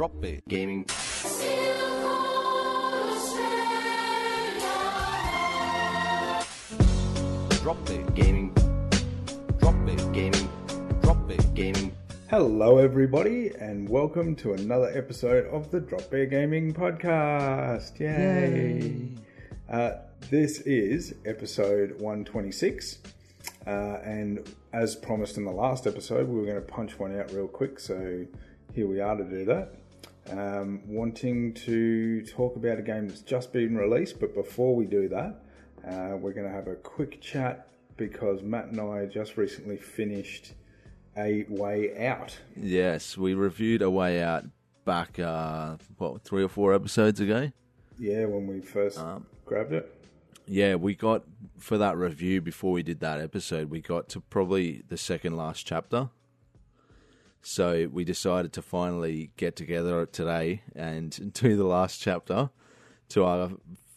Drop Bear Gaming. Drop Bear Gaming. Drop Bear Gaming. Drop Bear Gaming. Hello, everybody, and welcome to another episode of the Drop Bear Gaming Podcast. Yay! Uh, this is episode 126, uh, and as promised in the last episode, we were going to punch one out real quick, so here we are to do that. Um, wanting to talk about a game that's just been released, but before we do that, uh, we're going to have a quick chat because Matt and I just recently finished A Way Out. Yes, we reviewed A Way Out back, uh, what, three or four episodes ago? Yeah, when we first Um, grabbed it. Yeah, we got, for that review before we did that episode, we got to probably the second last chapter. So we decided to finally get together today and do the last chapter to our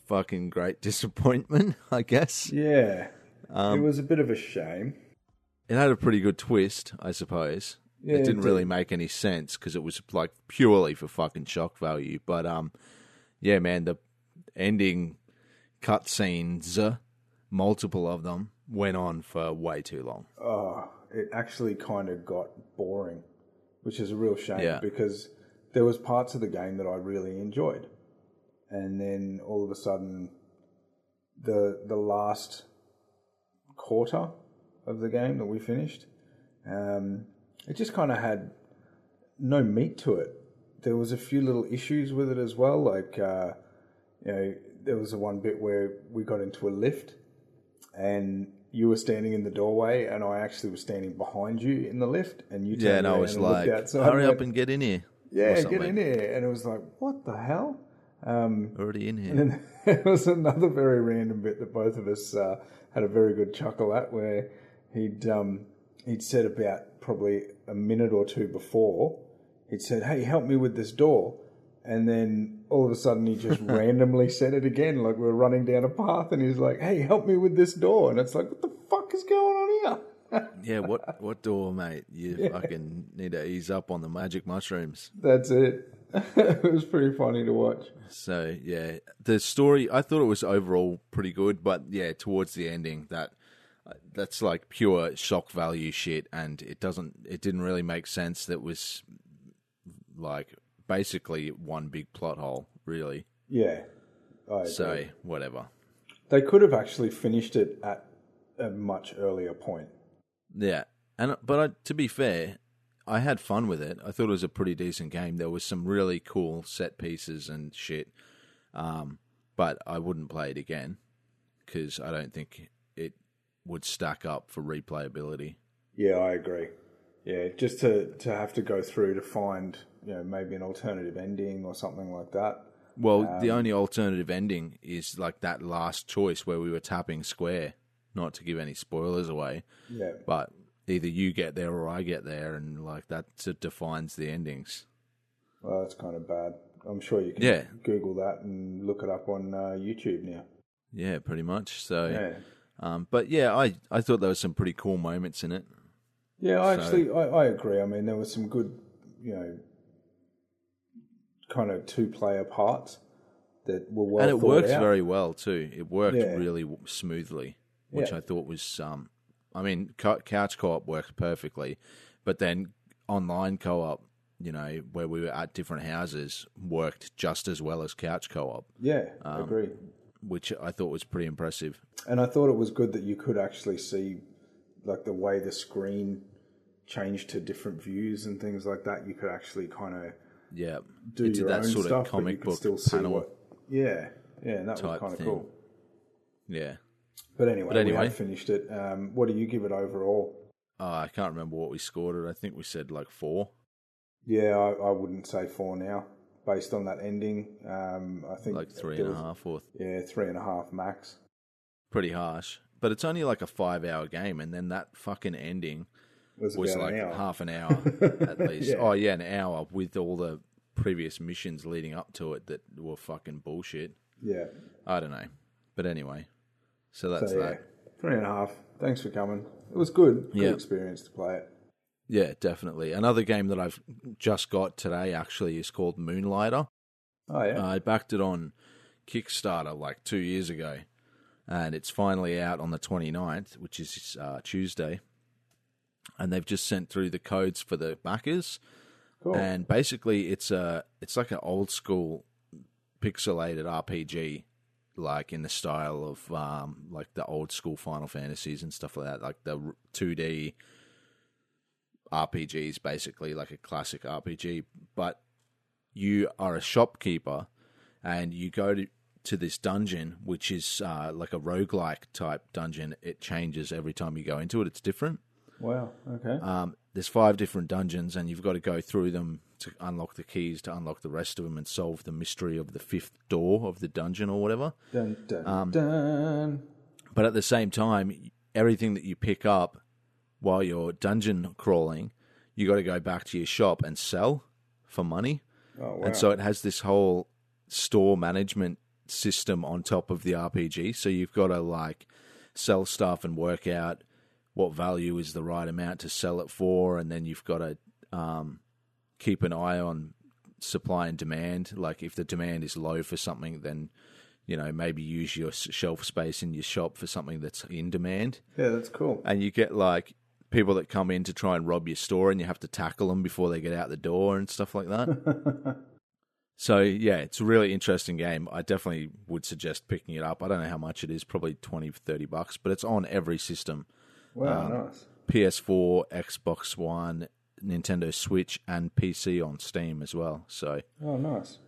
fucking great disappointment, I guess. Yeah, Um, it was a bit of a shame. It had a pretty good twist, I suppose. Yeah, it it didn't did. really make any sense because it was like purely for fucking shock value. But um, yeah, man, the ending cutscenes, multiple of them, went on for way too long. Oh, it actually kind of got boring, which is a real shame Yeah. because there was parts of the game that I really enjoyed, and then all of a sudden, the the last quarter of the game that we finished, um, it just kind of had no meat to it. There was a few little issues with it as well, like uh, you know, there was the one bit where we got into a lift and you were standing in the doorway, and I actually was standing behind you in the lift, and you Yeah, turned and I was and like, hurry up and get in here. yeah, get in here, and it was like, what the hell? Um, Already in here. and then there was another very random bit that both of us uh, had a very good chuckle at, where he'd um, he'd said about probably a minute or two before, he'd said, "Hey, help me with this door," and then all of a sudden he just randomly said it again, like we were running down a path, and he's like, "Hey, help me with this door," and it's like, "What the fuck is going on here?" yeah, what what door, mate? You fucking need to ease up on the magic mushrooms. That's it. it was pretty funny to watch. So yeah, the story I thought it was overall pretty good, but yeah, towards the ending that that's like pure shock value shit, and it doesn't it didn't really make sense. That was like basically one big plot hole, really. Yeah. So whatever. They could have actually finished it at a much earlier point. Yeah, and but I, to be fair, I had fun with it. I thought it was a pretty decent game. There was some really cool set pieces and shit, um, but I wouldn't play it again because I don't think it would stack up for replayability. Yeah, I agree. Yeah, just to, to have to go through to find, you know, maybe an alternative ending or something like that. Well, the only alternative ending is like that last choice where we were tapping square. Not to give any spoilers away, Yeah. but either you get there or I get there, and like that sort of defines the endings. Well, that's kind of bad. I'm sure you can Yeah. Google that and look it up on uh, YouTube now. Yeah, pretty much. So. Yeah. Um, but yeah, I, I thought there was some pretty cool moments in it. Yeah, I So- actually, I, I agree. I mean, there were some good, you know, kind of two player parts that were well and it works out. very well too. It worked Yeah. really smoothly, which Yeah. I thought was um I mean couch co-op worked perfectly, but then online co-op, you know, where we were at different houses worked just as well as couch co-op, Yeah, I Um, agree. which I thought was pretty impressive. And I thought it was good that you could actually see, like the way the screen changed to different views and things like that. You could actually kind of Yeah. do did your that own sort stuff, of comic but you book still see panel. what. Yeah, yeah, and that was type kind of thing. cool. Yeah. But anyway, But anyway. we have finished it. Um, what do you give it overall? Oh, I can't remember what we scored it. I think we said like four. Yeah, I, I wouldn't say four now, based on that ending. Um, I think Like three there and a was- half or Yeah, three and a half max. pretty harsh. But it's only like a five hour game, and then that fucking ending was, was like an half an hour at least. Yeah. Oh yeah, an hour with all the previous missions leading up to it that were fucking bullshit. Yeah. I don't know, but anyway, so that's So yeah, that. three and a half. Thanks for coming. It was good. Good Yeah. experience to play it. Yeah, definitely. Another game that I've just got today actually is called Moonlighter. Oh yeah. I backed it on Kickstarter like two years ago, and it's finally out on the 29th, which is uh, Tuesday. And they've just sent through the codes for the backers, cool. and basically it's a it's like an old school pixelated RPG, like in the style of um, like the old school Final Fantasies and stuff like that, like the two D RPGs, basically like a classic RPG. But you are a shopkeeper, and you go to to this dungeon, which is uh, like a roguelike type dungeon. It changes every time you go into it. It's different. Wow. Okay. Um, there's five different dungeons, and you've got to go through them to unlock the keys to unlock the rest of them and solve the mystery of the fifth door of the dungeon or whatever. dun dun um, dun. But at the same time, everything that you pick up while you're dungeon crawling, you got to go back to your shop and sell for money. Oh wow. And so it has this whole store management system on top of the RPG. So you've got to like sell stuff and work out what value is the right amount to sell it for, and then you've got to um, keep an eye on supply and demand. Like if the demand is low for something, then you know maybe use your shelf space in your shop for something that's in demand. yeah, that's cool. And you get like people that come in to try and rob your store, and you have to tackle them before they get out the door and stuff like that. So yeah, it's a really interesting game. I definitely would suggest picking it up. I don't know how much it is, probably 20 30 bucks, but it's on every system. Wow, Um, nice. PS4, Xbox One, Nintendo Switch and PC on Steam as well. So Oh, nice.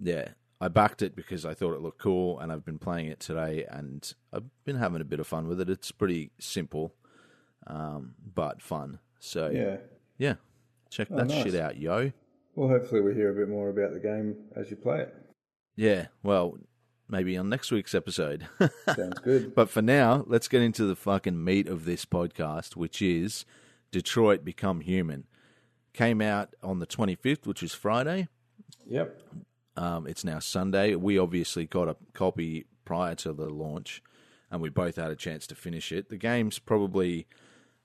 yeah, I backed it because I thought it looked cool and I've been playing it today and I've been having a bit of fun with it. It's pretty simple um, but fun. So yeah, Yeah. check Oh, that nice. shit out, yo. Well, hopefully we hear a bit more about the game as you play it. Yeah, well, maybe on next week's episode. Sounds good. But for now, let's get into the fucking meat of this podcast, which is Detroit Become Human. Came out on the 25th, which is Friday. Yep. Um, it's now Sunday. We obviously got a copy prior to the launch, and we both had a chance to finish it. The game's probably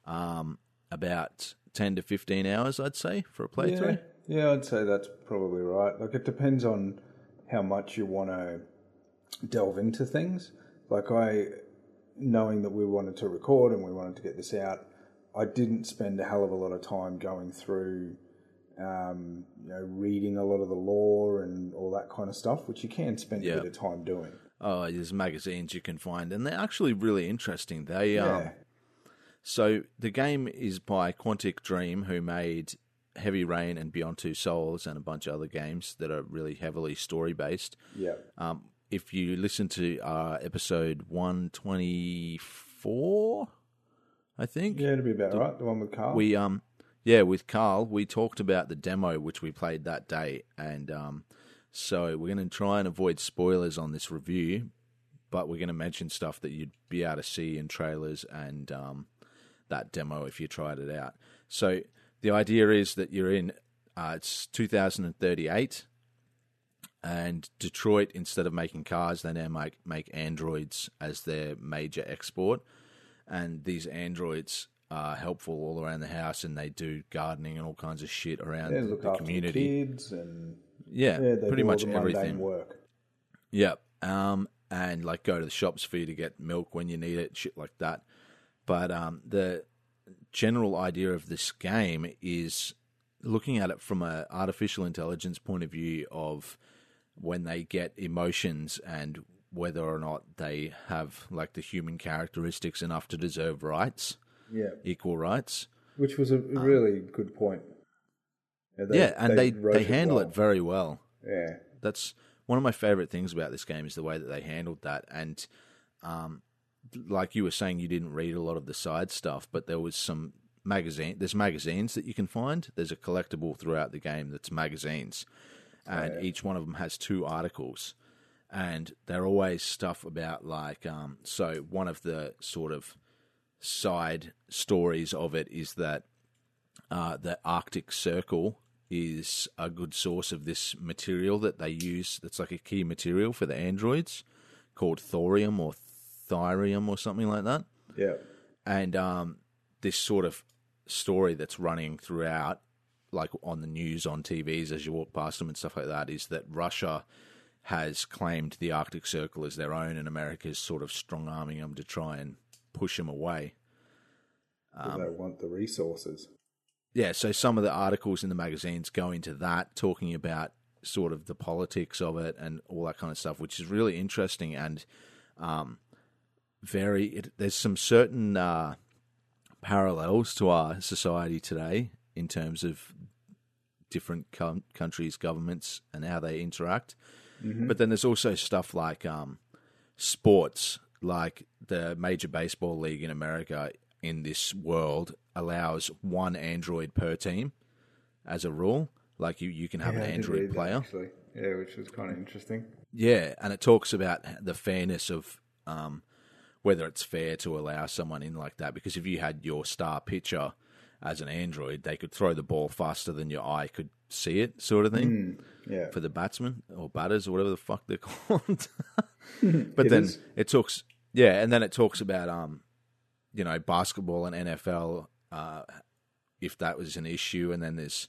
um, about 10 to 15 hours, I'd say, for a Yeah, playthrough. yeah, I'd say that's probably right. Like, it depends on how much you want to delve into things. Like, I, knowing that we wanted to record and we wanted to get this out, I didn't spend a hell of a lot of time going through, um, you know, reading a lot of the lore and all that kind of stuff, which you can spend Yeah. a bit of time doing. Oh, there's magazines you can find, and they're actually really interesting. They um, So the game is by Quantic Dream, who made Heavy Rain and Beyond Two Souls and a bunch of other games that are really heavily story based. Yeah. Um, if you listen to uh, episode one twenty four, I think Yeah, it'd be about right. The one with Carl. we um yeah with Carl we talked about the demo which we played that day, and um, so we're going to try and avoid spoilers on this review, but we're going to mention stuff that you'd be able to see in trailers and um, that demo if you tried it out. So the idea is that you're in uh, it's 2038 and Detroit instead of making cars they now make make androids as their major export and these androids are helpful all around the house and they do gardening and all kinds of shit around the community the kids and yeah, yeah, they pretty do all much everything work. Yep. Um, and like go to the shops for you to get milk when you need it, shit like that. But um, the general idea of this game is looking at it from an artificial intelligence point of view of when they get emotions and whether or not they have like the human characteristics enough to deserve rights, Yeah. equal rights. Which was a really good point. Um, yeah, and they, wrote they handle well. it very well. Yeah. that's one of my favorite things about this game is the way that they handled that and um, like you were saying you didn't read a lot of the side stuff but there was some magazine there's magazines that you can find there's a collectible throughout the game that's magazines and yeah. each one of them has two articles and they're always stuff about like um, so one of the sort of side stories of it is that uh, the Arctic Circle is a good source of this material that they use. That's like a key material for the androids called thorium or thirium or something like that. Yeah. And um, this sort of story that's running throughout, like on the news, on TVs as you walk past them and stuff like that, is that Russia has claimed the Arctic Circle as their own, and America is sort of strong arming them to try and push them away. Do they want the resources. Yeah, so some of the articles in the magazines go into that, talking about sort of the politics of it and all that kind of stuff, which is really interesting and um, very. It, there's some certain uh, parallels to our society today in terms of different com- countries' governments and how they interact. But then there's also stuff like um, sports, like the Major Baseball League in America in this world allows one android per team as a rule. Like you, you can have Yeah, an android player. actually. Yeah, which was kind of interesting. Yeah, and it talks about the fairness of um, whether it's fair to allow someone in like that. Because if you had your star pitcher as an android, they could throw the ball faster than your eye could see it, sort of thing, Yeah. for the batsmen or batters or whatever the fuck they're called. but then is. it talks, yeah, and then it talks about um, you know, basketball and NFL, uh, if that was an issue, and then there's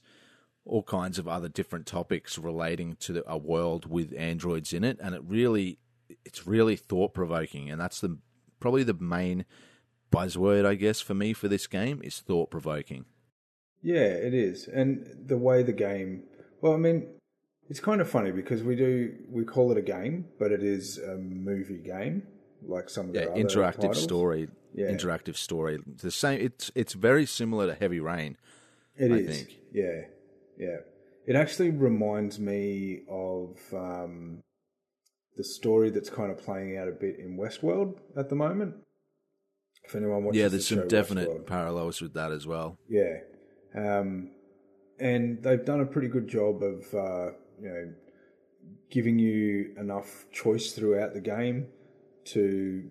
all kinds of other different topics relating to the, a world with androids in it, and it really, it's really thought provoking, and that's the probably the main buzzword, I guess, for me for this game is thought provoking. Yeah, it is. And the way the game, well, I mean, it's kind of funny because we do, we call it a game, but it is a movie game, like some of Yeah, the other interactive titles. story, Yeah. interactive story. The same. It's it's very similar to Heavy Rain. It I is. think. Yeah, yeah. It actually reminds me of um, the story that's kind of playing out a bit in Westworld at the moment. If anyone watches, Yeah, the there's show some definite parallels with that as well. Yeah. Um, and they've done a pretty good job of, uh, you know, giving you enough choice throughout the game to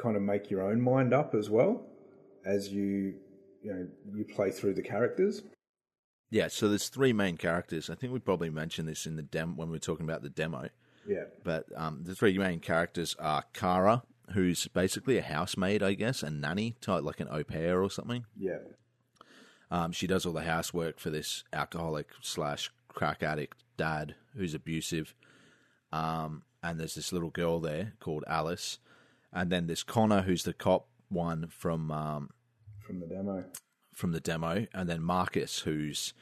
kind of make your own mind up as well as you, you know, you play through the characters. Yeah, so there's three main characters. I think we probably mentioned this in the dem when we were talking about the demo. Yeah. But um, the three main characters are Kara, who's basically a housemaid, I guess, a nanny, type like an au pair or something. Yeah. Um, she does all the housework for this alcoholic slash crack addict dad who's abusive. Um, and there's this little girl there called Alice, and then there's Connor, who's the cop one from um, From the demo. from the demo, and then Marcus, who's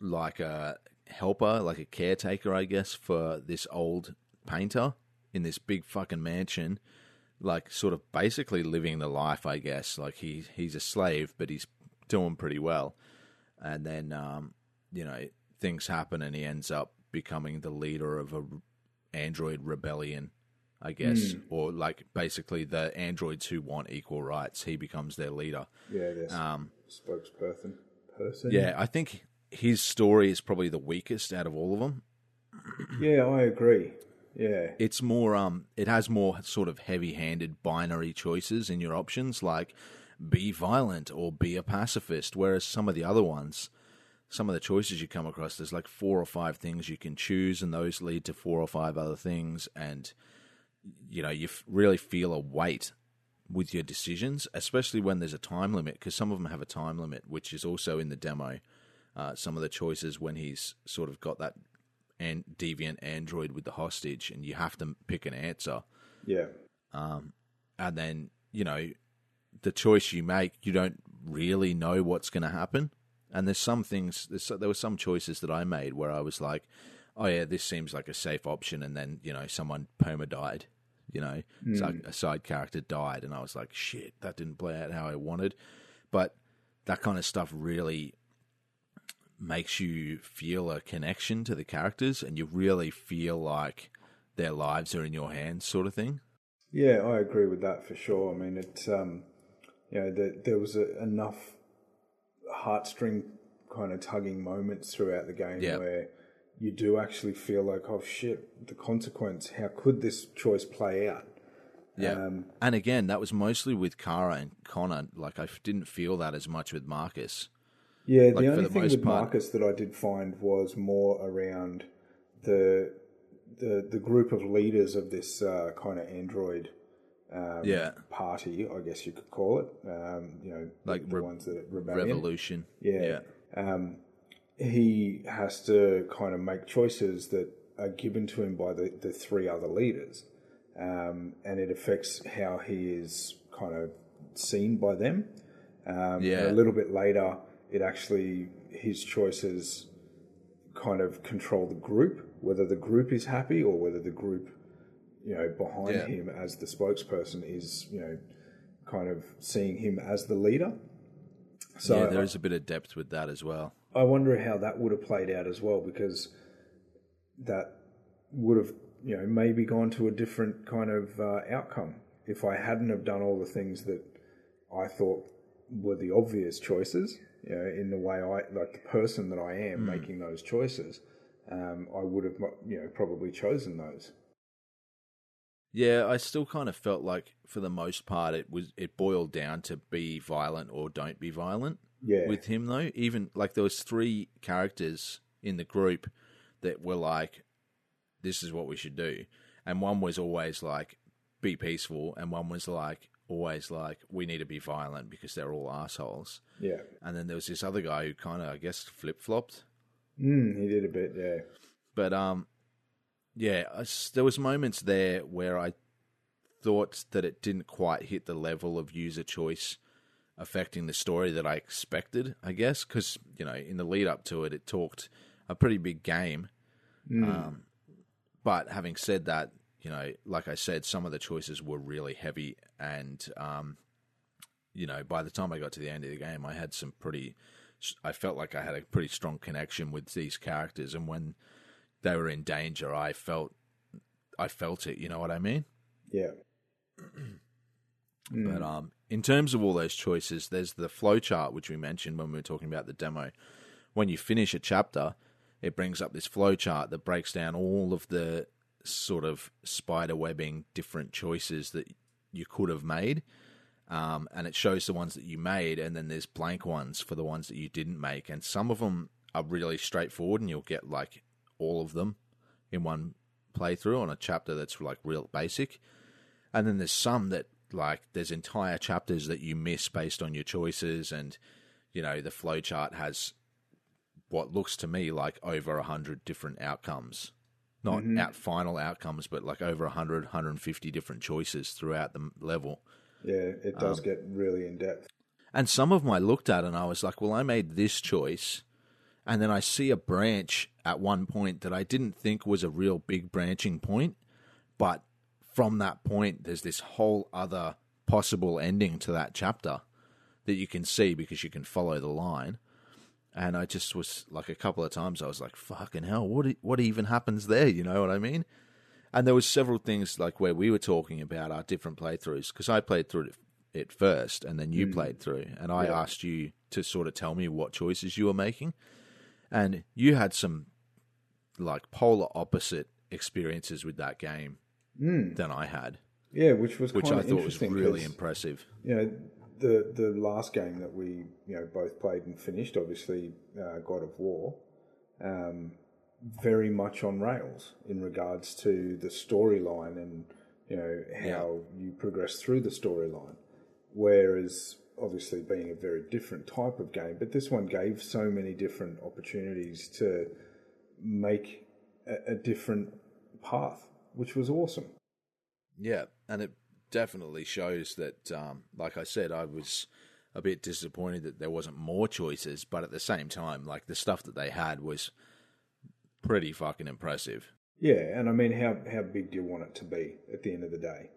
like a helper, like a caretaker, I guess, for this old painter in this big fucking mansion, like sort of basically living the life, I guess. Like he he's a slave, but he's doing pretty well. And then um, you know things happen, and he ends up becoming the leader of a android rebellion. I guess, or like basically the androids who want equal rights. He becomes their leader. Yeah, there's Um, spokesperson. Person. yeah, I think his story is probably the weakest out of all of them. Yeah, I agree. Yeah. It's more, um, it has more sort of heavy-handed binary choices in your options, like be violent or be a pacifist. Whereas some of the other ones, some of the choices you come across, there's like four or five things you can choose, and those lead to four or five other things, and you know you f- really feel a weight with your decisions, especially when there's a time limit, because some of them have a time limit, which is also in the demo. Uh, some of the choices when he's sort of got that and deviant android with the hostage, and you have to pick an answer, Yeah. Um, and then you know the choice you make, you don't really know what's going to happen. And there's some things, there's, there were some choices that I made where I was like, oh yeah, this seems like a safe option, and then you know someone perma died, you know, it's like a side character died, and I was like, shit, that didn't play out how I wanted. But that kind of stuff really makes you feel a connection to the characters, and you really feel like their lives are in your hands, sort of thing. Yeah, I agree with that for sure. I mean, it's um, you know, there, there was a, enough heartstring kind of tugging moments throughout the game Yeah. where you do actually feel like, oh shit, the consequence. How could this choice play out? Yeah. Um, and again, that was mostly with Kara and Connor. Like, I didn't feel that as much with Marcus. Yeah, Like, the only the thing with part. Marcus that I did find was more around the the the group of leaders of this uh, kind of android um, Yeah. party, I guess you could call it. Um, you know, Like the re- ones that rebellion. Revolution. Yeah. Um, he has to kind of make choices that are given to him by the, the three other leaders. Um, and it affects how he is kind of seen by them. Um, Yeah. a little bit later, it actually, his choices kind of control the group, whether the group is happy or whether the group, you know, behind Yeah. him as the spokesperson is, you know, kind of seeing him as the leader. So yeah, there is a bit of depth with that as well. I wonder how that would have played out as well because that would have, you know, maybe gone to a different kind of uh, outcome if I hadn't have done all the things that I thought were the obvious choices. You know, in the way I like the person that I am making those choices, um, I would have, you know, probably chosen those. Yeah, I still kind of felt like for the most part it was it boiled down to be violent or don't be violent. Yeah, with him though. Even like there was three characters in the group that were like, "This is what we should do," and one was always like, "Be peaceful," and one was like, always like, "We need to be violent because they're all assholes." yeah, And then there was this other guy who kind of, I guess, flip flopped. mm, he did a bit. Yeah, But um, yeah, I there was moments there where I thought that it didn't quite hit the level of user choice affecting the story that I expected. I guess because you know in the lead up to it, it talked a pretty big game. Um, but having said that, you know, like I said, some of the choices were really heavy, and um, you know, by the time I got to the end of the game, I had some pretty. I felt like I had a pretty strong connection with these characters, and when they were in danger, I felt, I felt it. You know what I mean? yeah, But um, in terms of all those choices, there's the flow chart which we mentioned when we were talking about the demo. When you finish a chapter, it brings up this flow chart that breaks down all of the sort of spider webbing different choices that you could have made. Um, and it shows the ones that you made, and then there's blank ones for the ones that you didn't make. And some of them are really straightforward, and you'll get like all of them in one playthrough on a chapter that's like real basic. And then there's some that like there's entire chapters that you miss based on your choices, and you know the flowchart has what looks to me like over a hundred different outcomes, not out final outcomes, but like over 100, 150 different choices throughout the level. yeah. It Um, does get really in depth. And some of them I looked at and I was like, well, I made this choice. And then I see a branch at one point that I didn't think was a real big branching point. But from that point, there's this whole other possible ending to that chapter that you can see because you can follow the line. And I just was like a couple of times I was like, fucking hell, what, what even happens there? You know what I mean? And there was several things like where we were talking about our different playthroughs because I played through it, first and then you mm. played through, and I Yeah. asked you to sort of tell me what choices you were making, and you had some like polar opposite experiences with that game mm. than I had, Yeah, which was which I thought was really impressive. you know the the last game that we you know both played and finished obviously uh, god of war um, very much on rails in regards to the storyline and you know how you progress through the storyline. Whereas obviously being a very different type of game but this one gave so many different opportunities to make a, a different path which was awesome. Yeah, and it definitely shows that, um, like I said, I was a bit disappointed that there wasn't more choices, but at the same time, like the stuff that they had was pretty fucking impressive. yeah and i mean how how big do you want it to be at the end of the day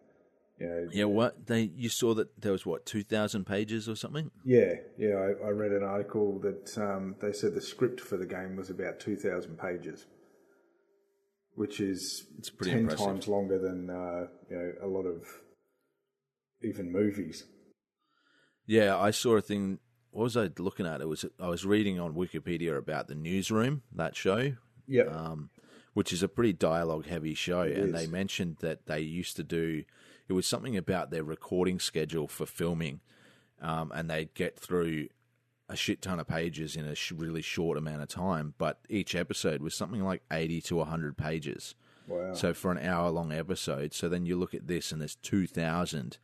you know Yeah, what they you saw that there was what two thousand pages or something. Yeah, yeah. I, I read an article that um, they said the script for the game was about two thousand pages, which is It's pretty ten impressive. times longer than uh, you know a lot of even movies. Yeah, I saw a thing. What was I looking at? It was I was reading on Wikipedia about the Newsroom that show, Yeah, um, which is a pretty dialogue heavy show, and is. they mentioned that they used to do. It was something about their recording schedule for filming, um, and they'd get through a shit ton of pages in a sh- really short amount of time. But each episode was something like eighty to hundred pages. Wow. So for an hour long episode, so then you look at this and there's 2,000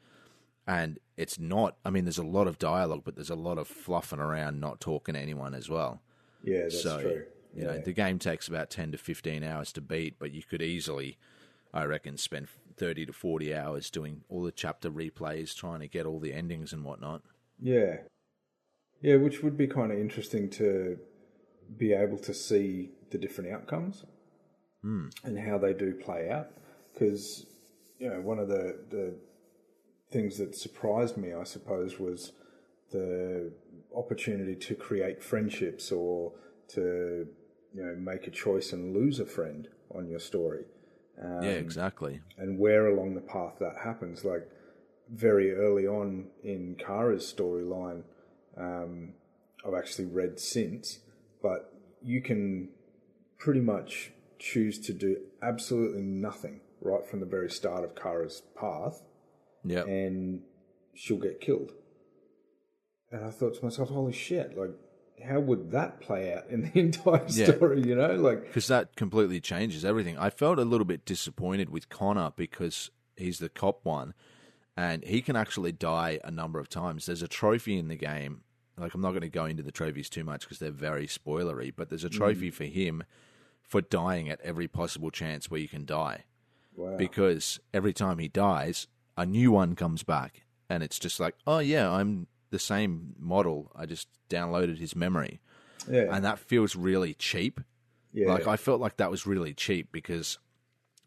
and it's not, I mean, there's a lot of dialogue, but there's a lot of fluffing around, not talking to anyone as well. yeah, that's so, true. you know, Yeah. the game takes about 10 to 15 hours to beat, but you could easily, I reckon, spend 30 to 40 hours doing all the chapter replays, trying to get all the endings and whatnot. Yeah. Yeah, which would be kind of interesting to be able to see the different outcomes hmm. and how they do play out. Because, you know, one of the, the things that surprised me, I suppose, was the opportunity to create friendships or to, you know, make a choice and lose a friend on your story yeah, exactly. and where along the path that happens. Like very early on in Kara's storyline, um, I've actually read since, but you can pretty much choose to do absolutely nothing right from the very start of Kara's path, Yeah. and she'll get killed. And I thought to myself, holy shit, like, how would that play out in the entire Yeah. story, you know? Like, because that completely changes everything. I felt a little bit disappointed with Connor because he's the cop one, and he can actually die a number of times. There's a trophy in the game. Like I'm not going to go into the trophies too much because they're very spoilery, but there's a hmm. trophy for him for dying at every possible chance where you can die. wow. Because every time he dies, a new one comes back, and it's just like, oh yeah, I'm the same model. I just downloaded his memory, yeah. and that feels really cheap. yeah. Like I felt like that was really cheap because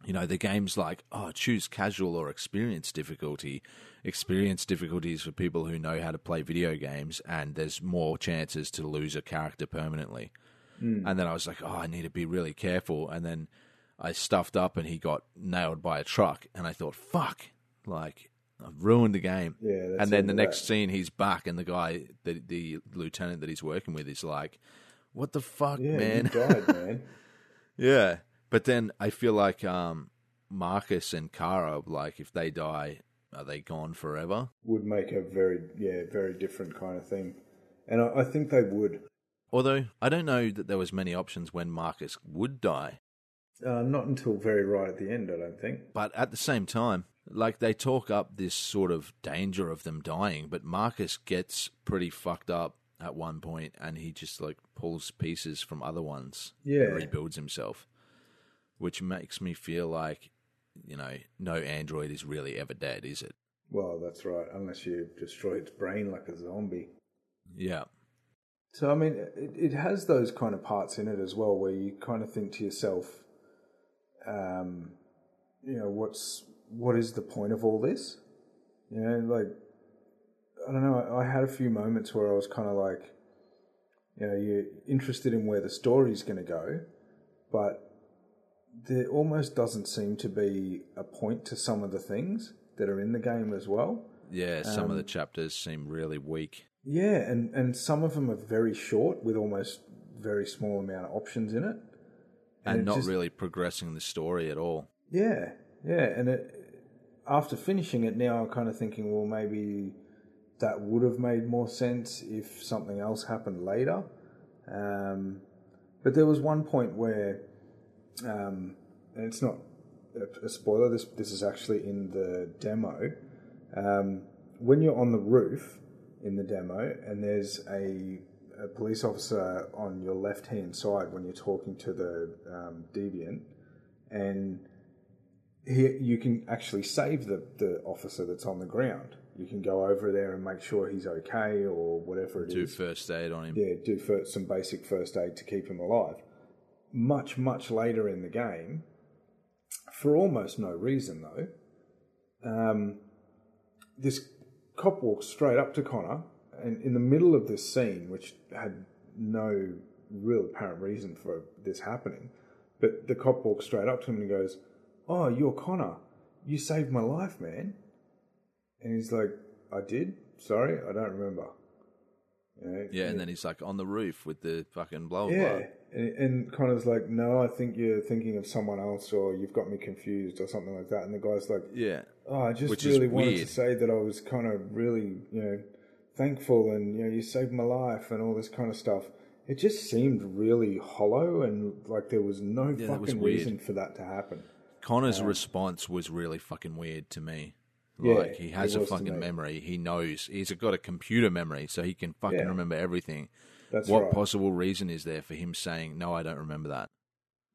you know the game's like oh choose casual or experience difficulty. Experience difficulties for people who know how to play video games, and there's more chances to lose a character permanently. Hmm. And then I was like, oh, I need to be really careful. And then I stuffed up, and he got nailed by a truck, and I thought, fuck, like I've ruined the game. Yeah, that's and then the next that. scene, he's back, and the guy, the the lieutenant that he's working with, is like, "What the fuck, yeah, man?" died, man. Yeah, but then I feel like um, Marcus and Kara, like if they die, are they gone forever? would make a very yeah very different kind of thing and I, I think they would Although I don't know that there was many options when Marcus would die, uh, not until very right at the end i don't think but at the same time, like they talk up this sort of danger of them dying, but Marcus gets pretty fucked up at one point, and he just like pulls pieces from other ones Yeah. and rebuilds himself, which makes me feel like you know no android is really ever dead, is it? well that's right unless you destroy its brain like a zombie Yeah. so i mean it, it has those kind of parts in it as well where you kind of think to yourself um you know what's what is the point of all this you know like i don't know i, had a few moments where i was kind of like you know you're interested in where the story's going to go but there almost doesn't seem to be a point to some of the things that are in the game as well Yeah, some of the um, chapters seem really weak. yeah and and some of them are very short with almost very small amount of options in it and it not just- really progressing the story at all. Yeah, yeah, and it, after finishing it, now I'm kind of thinking, well, maybe that would have made more sense if something else happened later. Um, but there was one point where, um, and it's not a, a spoiler. This this is actually in the demo. Um, when you're on the roof in the demo, and there's a, a police officer on your left hand side when you're talking to the um, deviant, and he, you can actually save the, the officer that's on the ground. You can go over there and make sure he's okay or whatever it is. Do first aid on him. Yeah, do fir- some basic first aid to keep him alive. Much, much later in the game, for almost no reason though, um, this cop walks straight up to Connor, and in the middle of this scene, which had no real apparent reason for this happening, but the cop walks straight up to him and goes, "Oh, you're Connor. You saved my life, man." And he's like, "I did. Sorry, I don't remember." You know, Yeah, and then he's like on the roof with the fucking blah. yeah, blah. and, and Connor's like, "No, I think you're thinking of someone else, or you've got me confused, or something like that." And the guy's like, Yeah. "Oh, I just Which really wanted to say that I was kind of really, you know, thankful, and you know, you saved my life, and all this kind of stuff." It just seemed really hollow, and like there was no was fucking weird. reason for that to happen. Connor's um, response was really fucking weird to me. Yeah, Like he has a fucking me. memory. He knows he's got a computer memory, so he can fucking Yeah. remember everything. That's what right. possible reason is there for him saying, "No, I don't remember that"?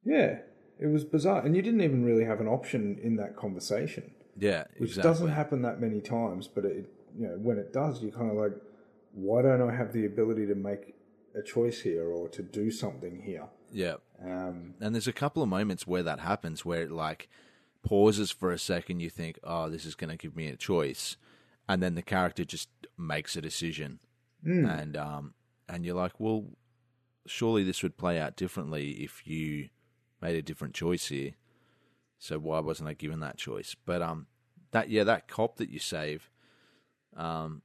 yeah, it was bizarre, and you didn't even really have an option in that conversation, Yeah, which exactly. doesn't happen that many times. But it, you know, when it does, you're kind of like, why don't I have the ability to make a choice here or to do something here? Yeah, Um, and there's a couple of moments where that happens, where it like pauses for a second. You think, "Oh, this is going to give me a choice," and then the character just makes a decision, Hmm. and um, and you're like, "Well, surely this would play out differently if you made a different choice here." So why wasn't I given that choice? But um, that yeah, that cop that you save, um,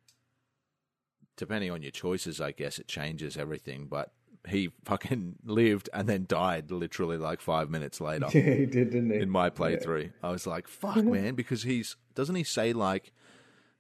depending on your choices, I guess it changes everything. But he fucking lived and then died literally like five minutes later yeah, he did, didn't he? in my playthrough. I was like, fuck, man, because he's doesn't he say like,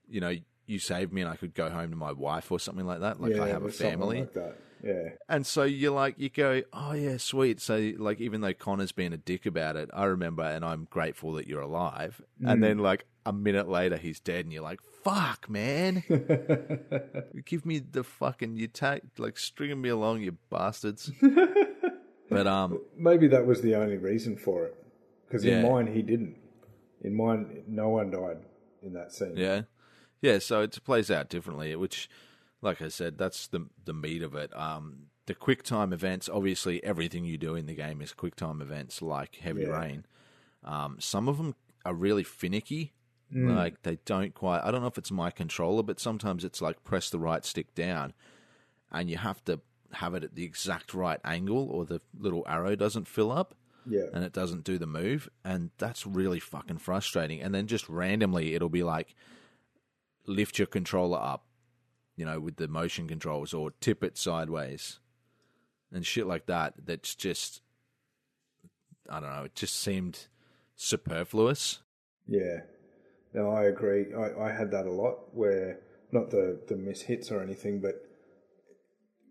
you know, you saved me and I could go home to my wife or something like that. Like yeah, I have a family. like. Yeah, And so you're like, you go, oh yeah, sweet. So like, even though Connor's been a dick about it, I remember, and I'm grateful that you're alive. Mm. And then like a minute later, he's dead, and you're like, fuck, man, give me the fucking you take like stringing me along, you bastards. but um, maybe that was the only reason for it. Because in Yeah. mine, he didn't. In mine, no one died in that scene. Yeah, yeah. So it plays out differently, which, like I said, that's the the meat of it. Um, the quick time events, obviously, everything you do in the game is quick time events, like Heavy Yeah. Rain. Um, some of them are really finicky. Mm. Like they don't quite. I don't know if it's my controller, but sometimes it's like press the right stick down, and you have to have it at the exact right angle, or the little arrow doesn't fill up Yeah. and it doesn't do the move, and that's really fucking frustrating. And then just randomly, it'll be like lift your controller up, you know, with the motion controls, or tip it sideways, and shit like that. That's just, I don't know. It just seemed superfluous. Yeah. No, I agree. I, I had that a lot where not the, the miss hits or anything, but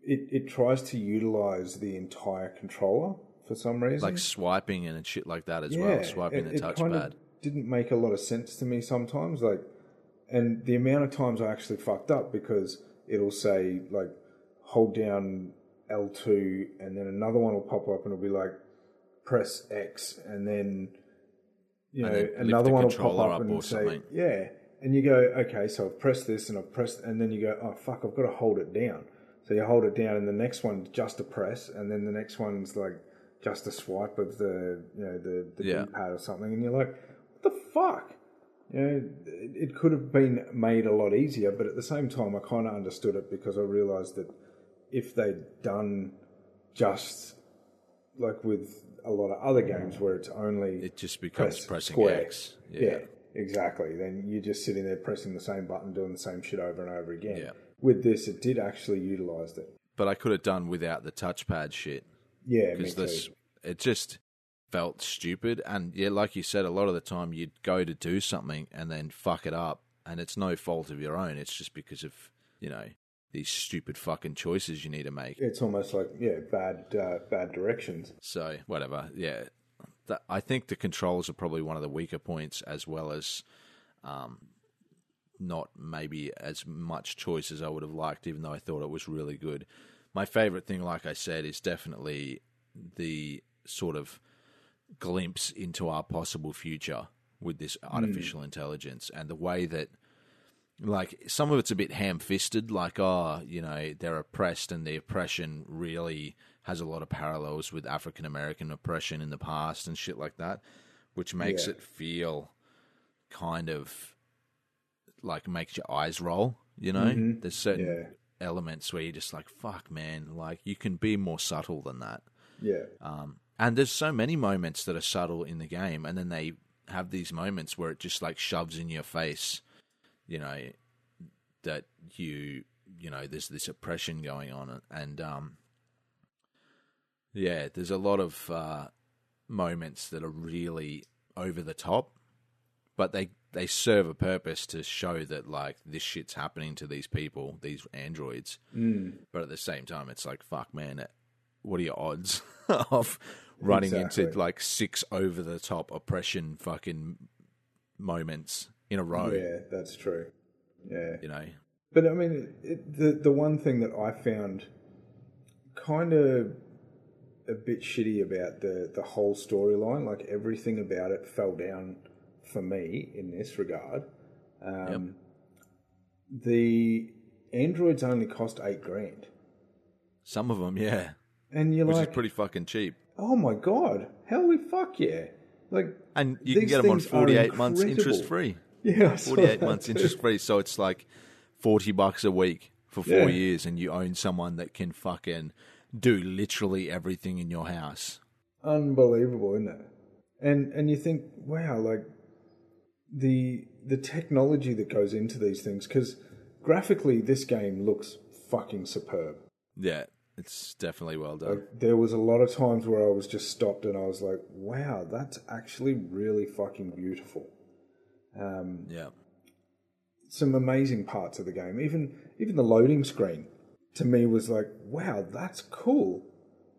it, it tries to utilize the entire controller for some reason. Like swiping and shit like that as well, swiping it, the touchpad. didn't make a lot of sense to me sometimes. Like, and the amount of times I actually fucked up because it'll say like hold down L two, and then another one will pop up and it'll be like press X, and then you know another one will pop up up and or say something. yeah, and you go okay, so I've pressed this and I've pressed, and then you go oh fuck, I've got to hold it down. So you hold it down, and the next one's just a press, and then the next one's like just a swipe of the you know the the Yeah. D-pad or something, and you're like, what the fuck? You know, it, it could have been made a lot easier, but at the same time, I kind of understood it because I realised that if they'd done just like with a lot of other games where it's only It just becomes press pressing square. X. yeah. exactly. Then you're just sitting there pressing the same button, doing the same shit over and over again. Yeah. With this, it did actually utilise it. But I could have done without the touchpad shit. Yeah, because too. this it just felt stupid and yeah like you said a lot of the time you'd go to do something and then fuck it up and it's no fault of your own it's just because of you know these stupid fucking choices you need to make. It's almost like yeah, bad uh, bad directions. so whatever. Yeah. That, i think the controls are probably one of the weaker points as well as um not maybe as much choice as i would have liked even though i thought it was really good. My favorite thing like i said is definitely the sort of glimpse into our possible future with this artificial intelligence and the way that like some of it's a bit ham-fisted like oh you know they're oppressed and the oppression really has a lot of parallels with african american oppression in the past and shit like that which makes Yeah. it feel kind of like makes your eyes roll you know? There's certain Yeah. elements where you're just like fuck man like you can be more subtle than that. Yeah, um, and there's so many moments that are subtle in the game, and then they have these moments where it just like shoves in your face, you know, that you, you know, there's this oppression going on, and um, yeah, there's a lot of uh, moments that are really over the top, but they they serve a purpose to show that like this shit's happening to these people, these androids. mm. But at the same time, it's like, fuck, man, what are your odds of running Exactly. into like six over the top oppression fucking moments in a row. Yeah, that's true. Yeah. You know, But I mean, it, the the one thing that I found kind of a bit shitty about the the whole storyline, like everything about it, fell down for me in this regard. Um, The androids only cost eight grand, some of them, yeah, and you're which like, is pretty fucking cheap. oh my god, holy fuck yeah! Like, And you can get them on 48 months interest free. Yeah, 48 months too. interest free. So it's like 40 bucks a week for four Yeah. years, and you own someone that can fucking do literally everything in your house. unbelievable, isn't it? And and you think, wow, like the the technology that goes into these things because graphically this game looks fucking superb. Yeah, it's definitely well done. Like there was a lot of times where I was just stopped and I was like, wow, that's actually really fucking beautiful. Um, yeah. some amazing parts of the game. Even even the loading screen to me was like, wow, that's cool.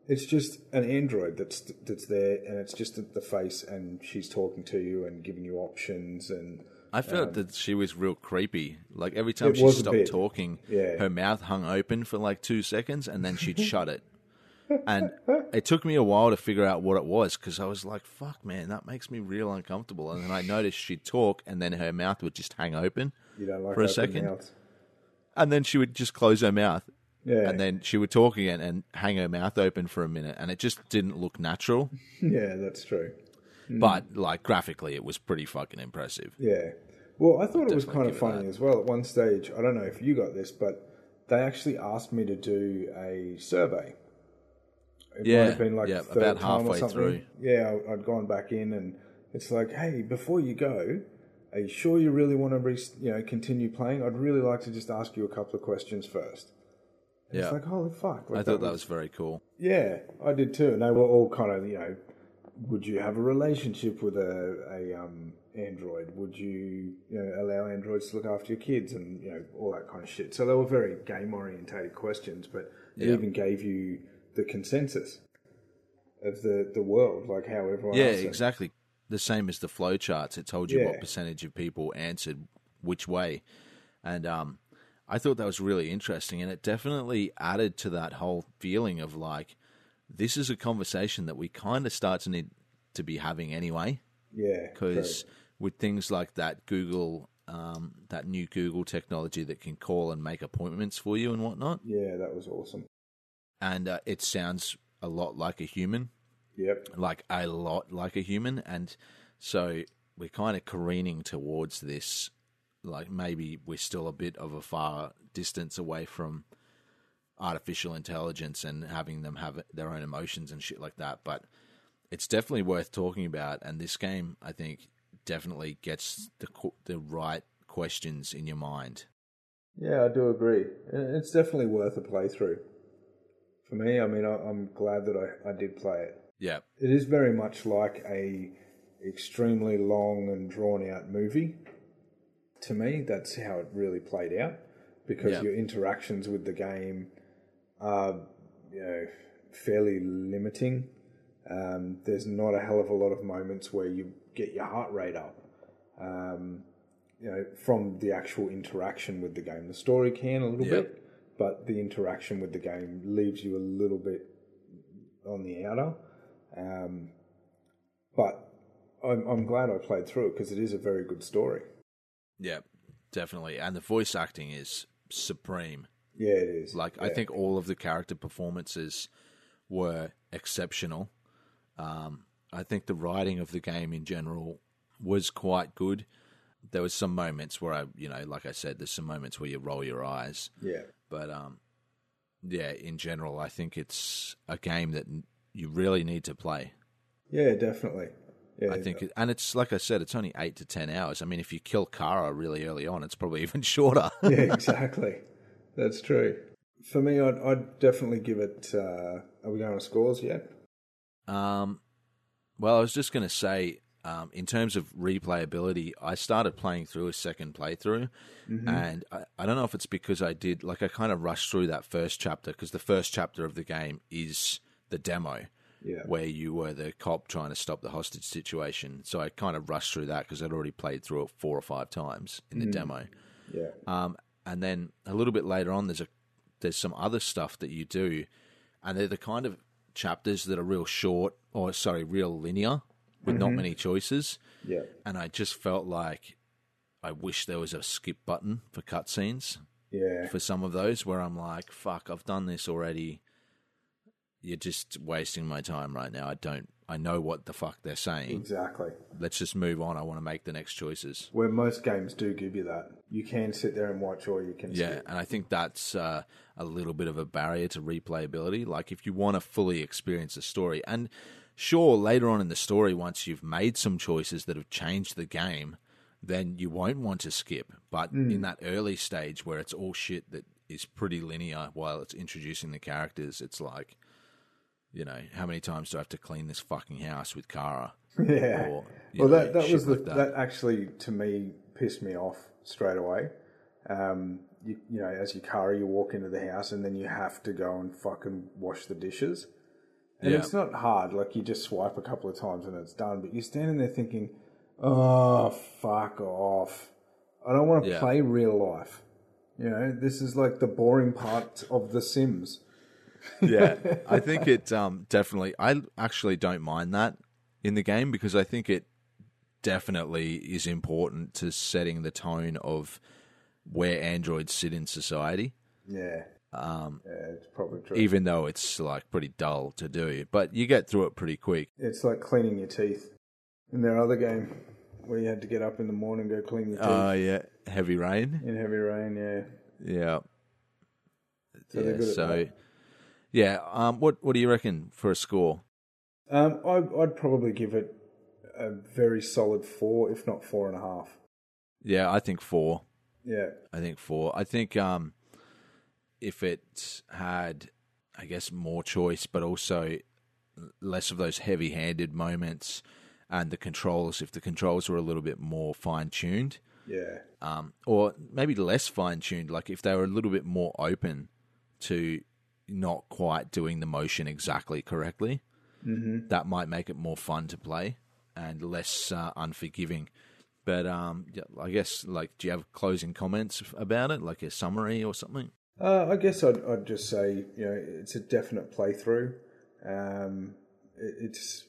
It's just an android that's that's there, and it's just the face, and she's talking to you and giving you options, and I felt that she was real creepy. Like every time she stopped bit. talking, Yeah. her mouth hung open for like two seconds and then she'd shut it. And it took me a while to figure out what it was because I was like, fuck, man, that makes me real uncomfortable. And then I noticed she'd talk and then her mouth would just hang open. like For a second. mouths. And then she would just close her mouth. Yeah, And then she would talk again and hang her mouth open for a minute. And it just didn't look natural. yeah, that's true. Mm. But like graphically, it was pretty fucking impressive. Yeah. Well, I thought it was kind of funny as well. At one stage, I don't know if you got this, but they actually asked me to do a survey. It Yeah, might have been like yeah, about halfway something. through. Yeah, I'd gone back in, and it's like, hey, before you go, are you sure you really want to, re- you know, continue playing? I'd really like to just ask you a couple of questions first. And Yeah. It's like, holy fuck! Like, I thought that was very cool. yeah, I did too. And they were all kind of, you know, would you have a relationship with a, a um, android? Would you, you know, allow androids to look after your kids and you know all that kind of shit? So they were very game orientated questions, but it Yeah. even gave you the consensus of the the world, like how everyone. Yeah, answered. exactly. The same as the flow charts. It told you Yeah. what percentage of people answered which way. And um, I thought that was really interesting. And it definitely added to that whole feeling of like, this is a conversation that we kind of start to need to be having anyway. Yeah, Because with things like that Google, um, that new Google technology that can call and make appointments for you and whatnot, yeah, that was awesome. And uh, it sounds a lot like a human Yep. like a lot like a human and so we're kind of careening towards this like maybe we're still a bit of a far distance away from artificial intelligence and having them have their own emotions and shit like that but it's definitely worth talking about and this game i think definitely gets the the right questions in your mind Yeah, I do agree. It's definitely worth a playthrough. For me, I mean, I- I'm glad that I, I did play it. yeah It is very much like a extremely long and drawn out movie. To me, that's how it really played out because Yeah. your interactions with the game are, you know, fairly limiting. Um, there's not a hell of a lot of moments where you get your heart rate up. Um, you know, from the actual interaction with the game. The story can a little Yep. bit, but the interaction with the game leaves you a little bit on the outer. Um, but I'm, I'm glad I played through it because it is a very good story. yeah definitely and the voice acting is supreme Yeah, it is. Like I think all of the character performances were exceptional. Um, I think the writing of the game in general was quite good. There was some moments where I, you know, like I said, there's some moments where you roll your eyes, Yeah, but um, yeah, in general, I think it's a game that you really need to play. yeah, definitely. Yeah, I think, it, and it's like I said, it's only eight to ten hours. I mean, if you kill Kara really early on, it's probably even shorter. yeah, exactly. That's true. For me, I'd, I'd definitely give it. Uh, are we going to scores yet? Um, well, I was just going to say, um, in terms of replayability, I started playing through a second playthrough, and I, I don't know if it's because I did like I kind of rushed through that first chapter because the first chapter of the game is the demo, Yeah. where you were the cop trying to stop the hostage situation. So I kind of rushed through that because I'd already played through it four or five times in the demo. Yeah. Um, and then a little bit later on, there's a there's some other stuff that you do, and they're the kind of chapters that are real short, or sorry, real linear, with not many choices. Yeah. And I just felt like I wish there was a skip button for cutscenes Yeah. for some of those, where I'm like, "Fuck, I've done this already." You're just wasting my time right now. I don't. I know what the fuck they're saying. Exactly. Let's just move on. I want to make the next choices. Where most games do give you that. You can sit there and watch or you can Yeah, skip. and I think that's uh, a little bit of a barrier to replayability. Like if you want to fully experience the story, and sure, later on in the story, once you've made some choices that have changed the game, then you won't want to skip. But in that early stage where it's all shit that is pretty linear while it's introducing the characters, it's like, you know, how many times do I have to clean this fucking house with Kara? Yeah. Or, well, know, that, that was the, like that. actually to me pissed me off straight away. Um, you, you know, as your car, you walk into the house and then you have to go and fucking wash the dishes. And Yeah. it's not hard. Like you just swipe a couple of times and it's done. But you're standing there thinking, "Oh, fuck off! I don't want to Yeah. play real life." You know, this is like the boring part of The Sims. yeah, I think it um, definitely. I actually don't mind that in the game because I think it definitely is important to setting the tone of where androids sit in society. Yeah. Um, yeah, it's probably true. Even though it's like pretty dull to do, but you get through it pretty quick. It's like cleaning your teeth. In their other game, where you had to get up in the morning and go clean your teeth Oh yeah, heavy rain. in heavy rain. Yeah. Yeah. So yeah. So, yeah. Um, what what do you reckon for a score? Um, I, I'd probably give it a very solid four, if not four and a half. Yeah, I think four. Yeah. I think four. I think um, if it had, I guess, more choice, but also less of those heavy-handed moments, and the controls, if the controls were a little bit more fine-tuned, Yeah. um, or maybe less fine-tuned, like if they were a little bit more open to not quite doing the motion exactly correctly, mm-hmm. that might make it more fun to play and less uh, unforgiving. But um, I guess, like, do you have closing comments about it, like a summary or something? Uh, I guess I'd, I'd just say, you know, it's a definite playthrough. Um, it, it's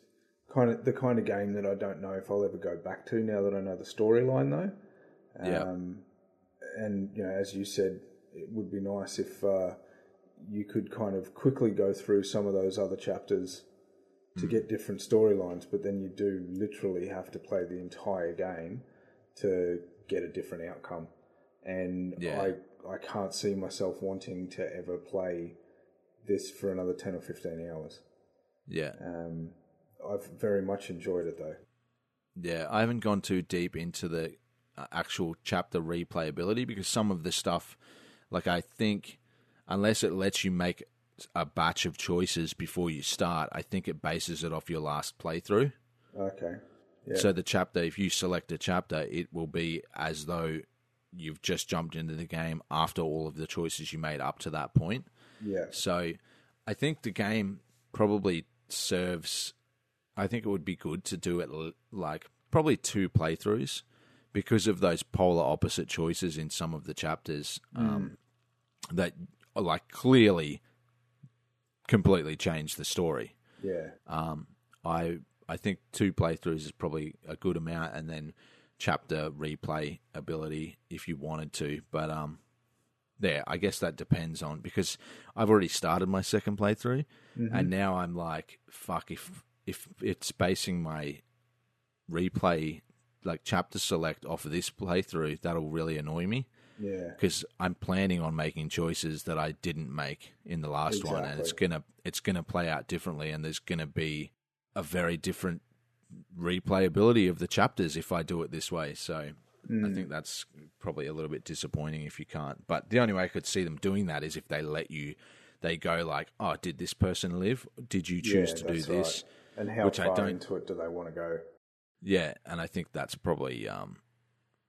kind of the kind of game that I don't know if I'll ever go back to now that I know the storyline, though. Yeah. Um, and you know, as you said, it would be nice if uh, you could kind of quickly go through some of those other chapters to get different storylines, but then you do literally have to play the entire game to get a different outcome. And Yeah. I I can't see myself wanting to ever play this for another ten or fifteen hours. Yeah. Um, I've very much enjoyed it though. Yeah, I haven't gone too deep into the uh, actual chapter replayability because some of the stuff, like I think, unless it lets you make a batch of choices before you start, I think it bases it off your last playthrough. Okay. Yeah. So the chapter, if you select a chapter, it will be as though you've just jumped into the game after all of the choices you made up to that point. Yeah. So I think the game probably serves. I think it would be good to do it like probably two playthroughs because of those polar opposite choices in some of the chapters um, that are like clearly completely change the story. Yeah. Um, I I think two playthroughs is probably a good amount, and then chapter replay ability if you wanted to. But um, there, I guess that depends on because I've already started my second playthrough, and now I'm like, fuck if if it's basing my replay like chapter select off of this playthrough, that'll really annoy me Yeah. because I'm planning on making choices that I didn't make in the last one, and it's gonna it's gonna play out differently, and there's gonna be a very different replayability of the chapters if I do it this way. So I think that's probably a little bit disappointing if you can't. But the only way I could see them doing that is if they let you. They go like, "Oh, did this person live? Did you choose yeah, to do this?" right. And how which I far don't- into it do they want to go? Yeah, and I think that's probably um,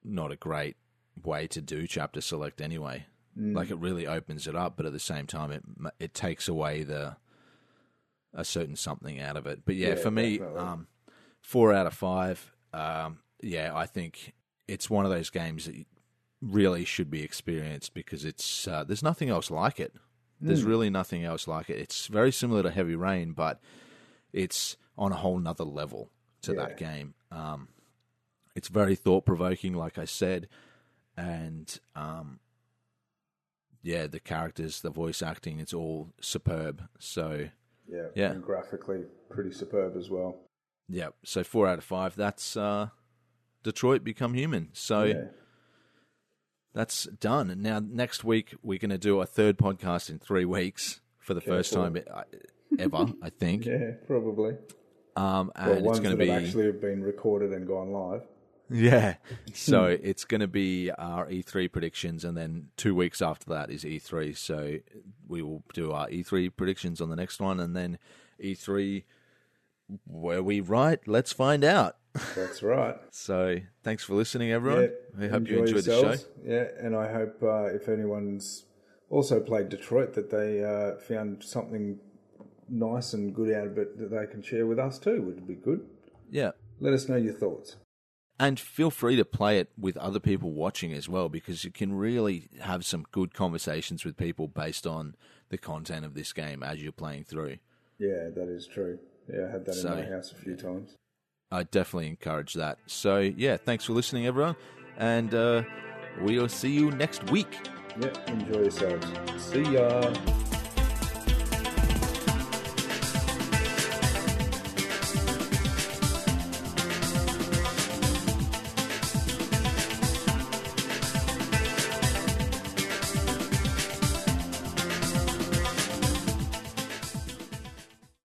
not a great way to do chapter select anyway. Like it really opens it up, but at the same time, it it takes away the a certain something out of it. But yeah, Yeah, for me, um, four out of five. Um, yeah, I think it's one of those games that really should be experienced because it's uh, there's nothing else like it. There's really nothing else like it. It's very similar to Heavy Rain, but it's on a whole nother level to that game. Um, it's very thought provoking, like I said, and um, yeah, the characters, the voice acting, it's all superb. So Yeah, Yeah. and graphically pretty superb as well. Yeah, so four out of five. That's uh, Detroit Become Human. So yeah, that's done. And now next week we're going to do a third podcast in three weeks for the first time uh, ever, I think. yeah, probably. Um, and Well, it's going to be actually have been recorded and gone live. Yeah. So it's going to be our E3 predictions, and then two weeks after that is E3. So we will do our E3 predictions on the next one, and then E3, were we right? Let's find out. That's right. So thanks for listening, everyone. I hope you enjoy enjoyed the show. Yeah, and I hope uh, if anyone's also played Detroit that they uh, found something nice and good out of it that they can share with us too. Would be good. Yeah. Let us know your thoughts. And feel free to play it with other people watching as well, because you can really have some good conversations with people based on the content of this game as you're playing through. Yeah, that is true. Yeah, I had that So- in my house a few times. I definitely encourage that. So, yeah, thanks for listening, everyone. And uh, we'll see you next week. Yeah, enjoy yourselves. See ya.